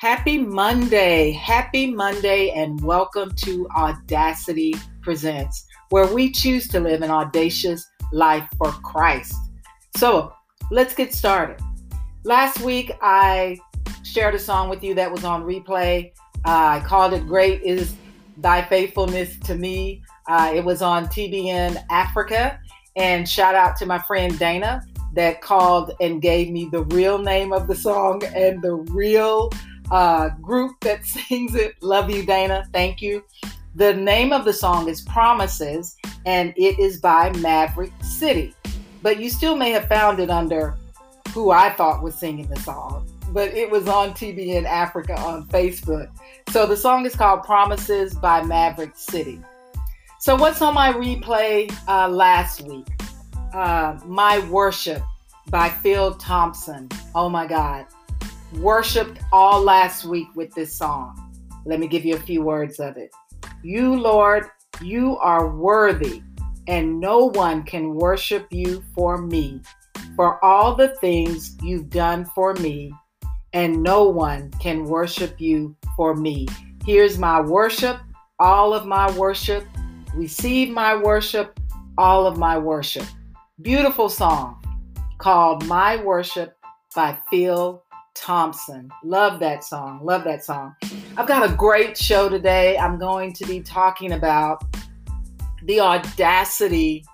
Happy Monday. Happy Monday, and welcome to Audacity Presents, where we choose to live an audacious life for Christ. So let's get started. Last week, I shared a song with you that was on replay. Uh, I called it Great is Thy Faithfulness to Me. Uh, it was on TBN Africa. And shout out to my friend Dana that called and gave me the real name of the song and the real uh, group that sings it. Love you, Dana. Thank you. The name of the song is Promises, and it is by Maverick City. But you still may have found it under who I thought was singing the song, but it was on TBN Africa on Facebook. So the song is called Promises by Maverick City. So, what's on my replay uh, last week? Uh, my Worship by Phil Thompson. Oh my God worshiped all last week with this song. Let me give you a few words of it. You, Lord, you are worthy, and no one can worship you for me, for all the things you've done for me, and no one can worship you for me. Here's my worship, all of my worship. Receive my worship, all of my worship. Beautiful song called My Worship by Phil Thompson. Love that song. Love that song. I've got a great show today. I'm going to be talking about the audacity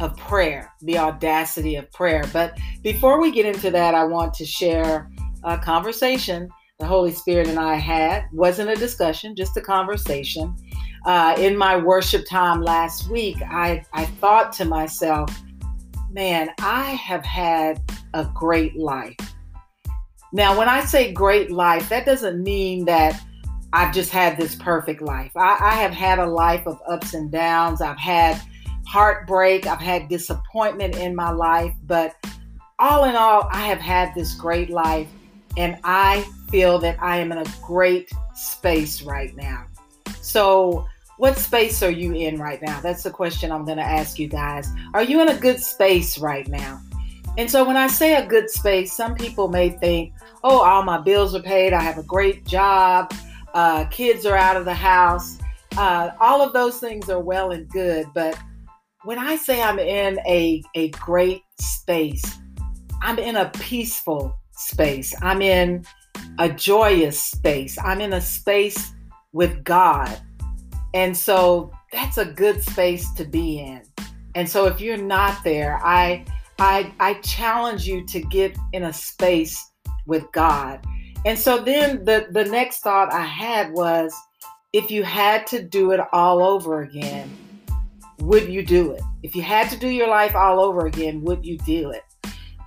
of prayer. The audacity of prayer. But before we get into that, I want to share a conversation the Holy Spirit and I had. Wasn't a discussion, just a conversation. Uh, in my worship time last week, I, I thought to myself, man, I have had a great life. Now, when I say great life, that doesn't mean that I've just had this perfect life. I, I, have had a life of ups and downs. I've had heartbreak. I've had disappointment in my life. But all in all, I have had this great life. And I feel that I am in a great space right now. So, what space are you in right now? That's the question I'm going to ask you guys. Are you in a good space right now? And so when I say a good space, some people may think, oh, all my bills are paid, I have a great job, uh, kids are out of the house. Uh, all of those things are well and good. But when I say I'm in a, a great space, I'm in a peaceful space, I'm in a joyous space, I'm in a space with God. And so that's a good space to be in. And so if you're not there, I I, I challenge you to get in a space with God. And so then the, the next thought I had was if you had to do it all over again, would you do it? If you had to do your life all over again, would you do it?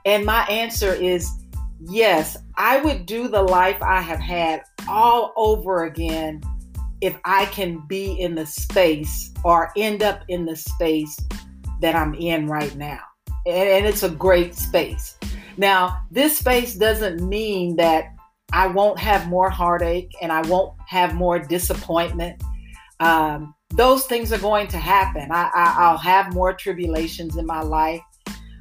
And my answer is yes, I would do the life I have had all over again if I can be in the space or end up in the space that I'm in right now and it's a great space. Now, this space doesn't mean that I won't have more heartache and I won't have more disappointment. Um, those things are going to happen. I, I, I'll have more tribulations in my life,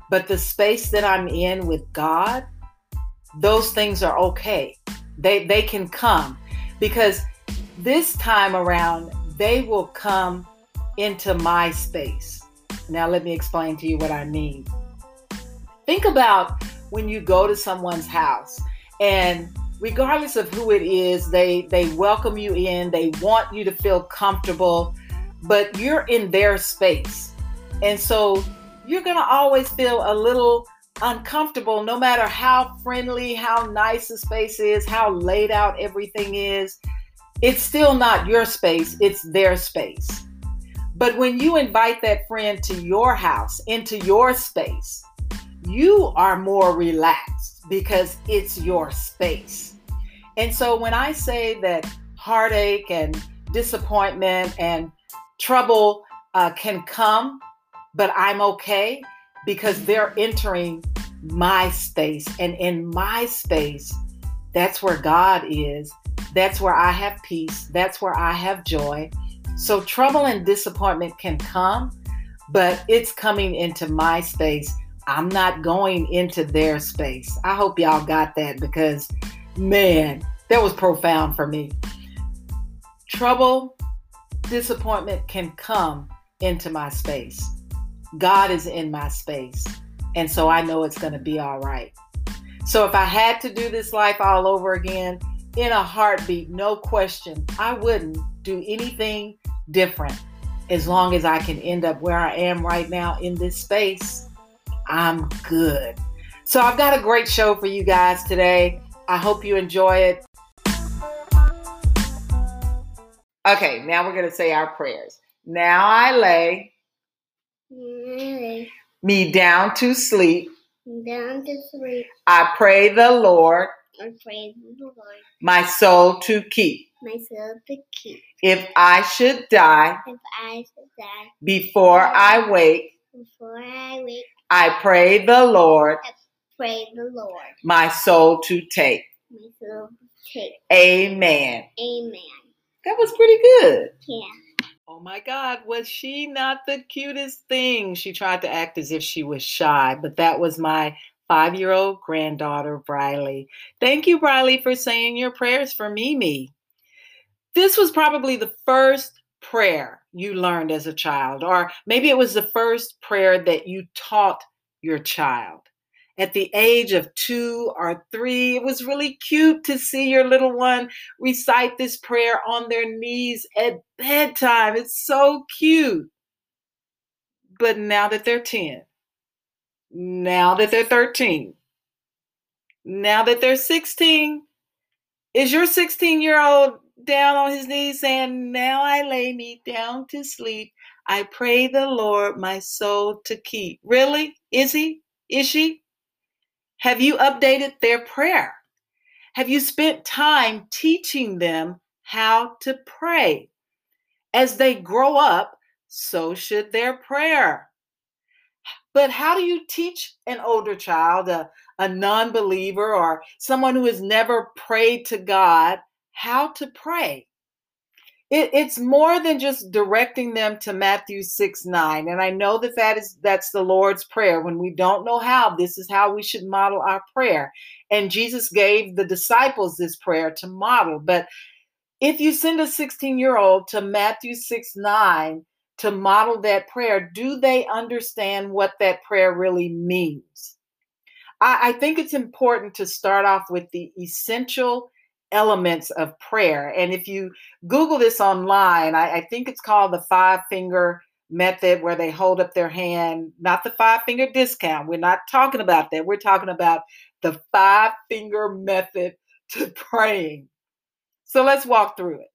but the space that I'm in with God, those things are okay. They they can come because this time around they will come into my space. Now, let me explain to you what I mean. Think about when you go to someone's house and regardless of who it is, they they welcome you in, they want you to feel comfortable, but you're in their space. And so you're going to always feel a little uncomfortable no matter how friendly, how nice the space is, how laid out everything is. It's still not your space, it's their space. But when you invite that friend to your house, into your space, you are more relaxed because it's your space. And so when I say that heartache and disappointment and trouble uh, can come, but I'm okay because they're entering my space. And in my space, that's where God is. That's where I have peace. That's where I have joy. So trouble and disappointment can come, but it's coming into my space. I'm not going into their space. I hope y'all got that because, man, that was profound for me. Trouble, disappointment can come into my space. God is in my space. And so I know it's going to be all right. So if I had to do this life all over again, in a heartbeat, no question, I wouldn't do anything different as long as I can end up where I am right now in this space. I'm good. So I've got a great show for you guys today. I hope you enjoy it. Okay, now we're going to say our prayers. Now I lay me down to sleep. Down to sleep. I pray the Lord. I pray the Lord. My soul to keep. My soul to keep. If I should die. If I should die. Before I wake. Before I wake. I pray the Lord. I pray the Lord. My soul to take. My soul to take. Amen. Amen. That was pretty good. Yeah. Oh my God, was she not the cutest thing? She tried to act as if she was shy, but that was my five year old granddaughter, Briley. Thank you, Briley, for saying your prayers for Mimi. This was probably the first prayer you learned as a child, or maybe it was the first prayer that you taught your child at the age of two or three. It was really cute to see your little one recite this prayer on their knees at bedtime. It's so cute. But now that they're 10, now that they're 13, now that they're 16, is your 16 year old down on his knees saying, Now I lay me down to sleep. I pray the Lord my soul to keep. Really? Is he? Is she? Have you updated their prayer? Have you spent time teaching them how to pray? As they grow up, so should their prayer. But how do you teach an older child, a, a non believer, or someone who has never prayed to God, how to pray? it, it's more than just directing them to Matthew 6 9. And I know that, that is that's the Lord's prayer. When we don't know how, this is how we should model our prayer. And Jesus gave the disciples this prayer to model. But if you send a 16 year old to Matthew 6 9 to model that prayer, do they understand what that prayer really means? I, I think it's important to start off with the essential elements of prayer. And if you Google this online, I, I, think it's called the five finger method where they hold up their hand, not the five finger discount. We're not talking about that. We're talking about the five finger method to praying. So let's walk through it.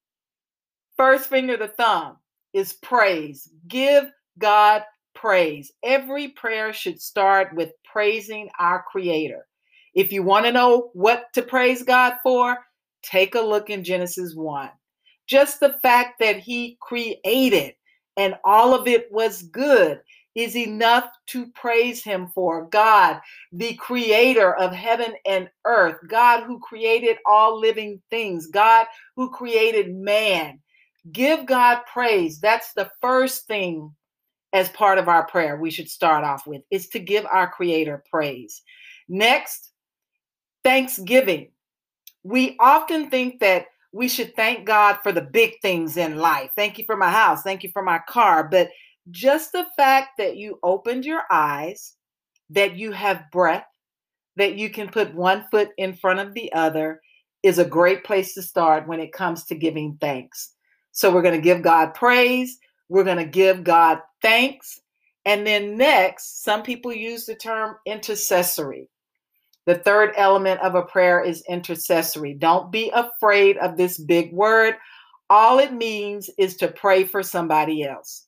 First finger, the thumb, is praise. Give God praise. Every prayer should start with praising our Creator. If you want to know what to praise God for, Take a look in Genesis 1. Just the fact that he created and all of it was good is enough to praise him for. God, the creator of heaven and earth, God who created all living things, God who created man. Give God praise. That's the first thing as part of our prayer we should start off with is to give our creator praise. Next, thanksgiving we often think that we should thank God for the big things in life. Thank you for my house. Thank you for my car. But just the fact that you opened your eyes, that you have breath, that you can put one foot in front of the other is a great place to start when it comes to giving thanks. So we're going to give God praise. We're going to give God thanks. And then next, some people use the term intercessory. The third element of a prayer is intercessory. Don't be afraid of this big word. All it means is to pray for somebody else.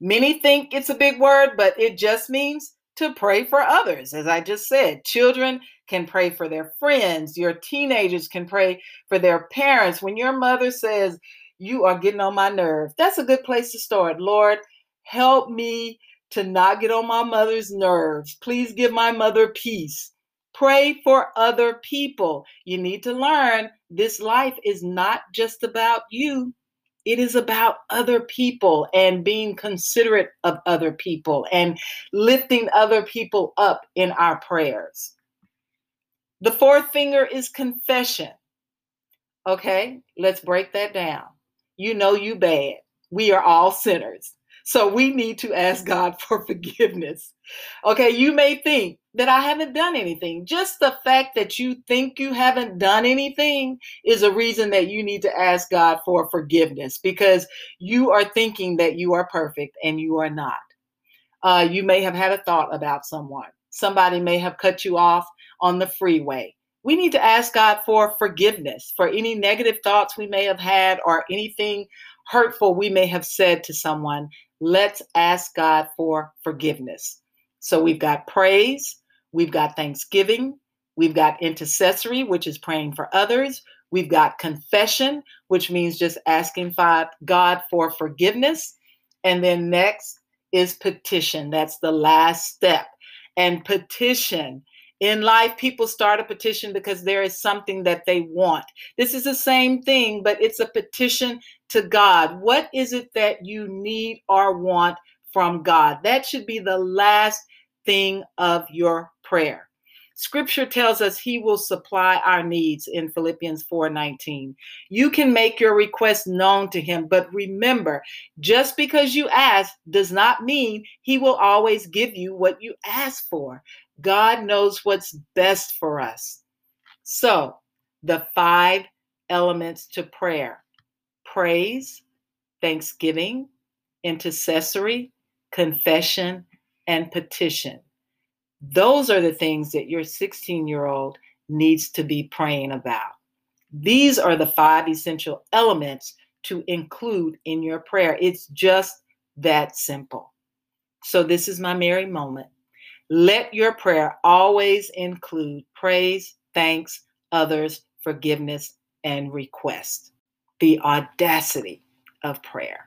Many think it's a big word, but it just means to pray for others. As I just said, children can pray for their friends, your teenagers can pray for their parents. When your mother says, You are getting on my nerve, that's a good place to start. Lord, help me to not get on my mother's nerves. Please give my mother peace. Pray for other people. You need to learn this life is not just about you. It is about other people and being considerate of other people and lifting other people up in our prayers. The fourth finger is confession. Okay, let's break that down. You know you bad. We are all sinners. So we need to ask God for forgiveness. Okay, you may think that I haven't done anything. Just the fact that you think you haven't done anything is a reason that you need to ask God for forgiveness because you are thinking that you are perfect and you are not. Uh, you may have had a thought about someone. Somebody may have cut you off on the freeway. We need to ask God for forgiveness for any negative thoughts we may have had or anything hurtful we may have said to someone let's ask God for forgiveness. So we've got praise, we've got thanksgiving, we've got intercessory, which is praying for others, we've got confession, which means just asking God for forgiveness. And then next is petition. That's the last step. And petition. In life, people start a petition because there is something that they want. This is the same thing, but it's a petition to God. What is it that you need or want from God? That should be the last thing of your prayer. Scripture tells us he will supply our needs in Philippians 4:19. You can make your request known to him, but remember, just because you ask does not mean he will always give you what you ask for. God knows what's best for us. So, the five elements to prayer praise, thanksgiving, intercessory, confession, and petition. Those are the things that your 16 year old needs to be praying about. These are the five essential elements to include in your prayer. It's just that simple. So, this is my Mary moment. Let your prayer always include praise, thanks, others, forgiveness, and request the audacity of prayer.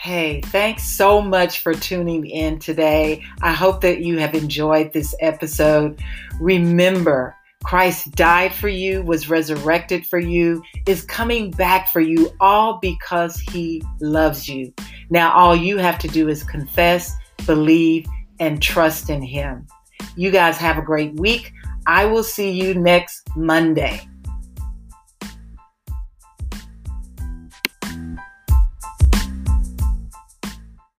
Hey, thanks so much for tuning in today. I hope that you have enjoyed this episode. Remember, Christ died for you, was resurrected for you, is coming back for you, all because he loves you. Now, all you have to do is confess, believe, and trust in him. You guys have a great week. I will see you next Monday.